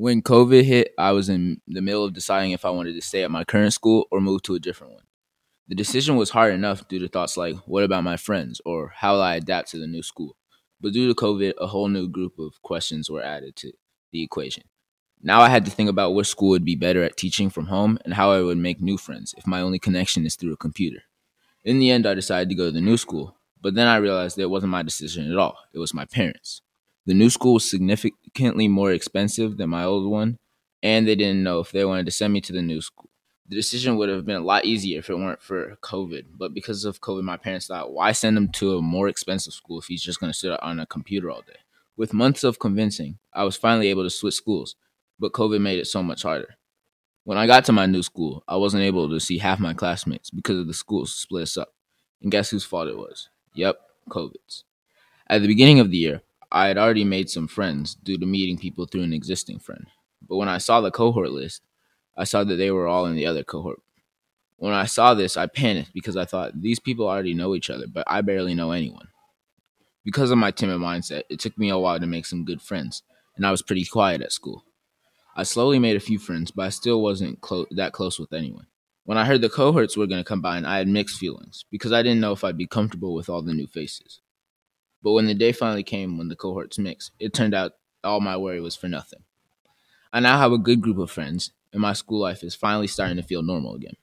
When COVID hit, I was in the middle of deciding if I wanted to stay at my current school or move to a different one. The decision was hard enough due to thoughts like, what about my friends, or how will I adapt to the new school? But due to COVID, a whole new group of questions were added to the equation. Now I had to think about which school would be better at teaching from home and how I would make new friends if my only connection is through a computer. In the end, I decided to go to the new school, but then I realized that it wasn't my decision at all, it was my parents'. The new school was significantly more expensive than my old one, and they didn't know if they wanted to send me to the new school. The decision would have been a lot easier if it weren't for COVID, but because of COVID, my parents thought, why send him to a more expensive school if he's just going to sit on a computer all day? With months of convincing, I was finally able to switch schools, but COVID made it so much harder. When I got to my new school, I wasn't able to see half my classmates because of the schools split us up. And guess whose fault it was? Yep, COVID's. At the beginning of the year, I had already made some friends due to meeting people through an existing friend. But when I saw the cohort list, I saw that they were all in the other cohort. When I saw this, I panicked because I thought these people already know each other, but I barely know anyone. Because of my timid mindset, it took me a while to make some good friends, and I was pretty quiet at school. I slowly made a few friends, but I still wasn't clo- that close with anyone. When I heard the cohorts were going to combine, I had mixed feelings because I didn't know if I'd be comfortable with all the new faces. But when the day finally came when the cohorts mixed, it turned out all my worry was for nothing. I now have a good group of friends, and my school life is finally starting to feel normal again.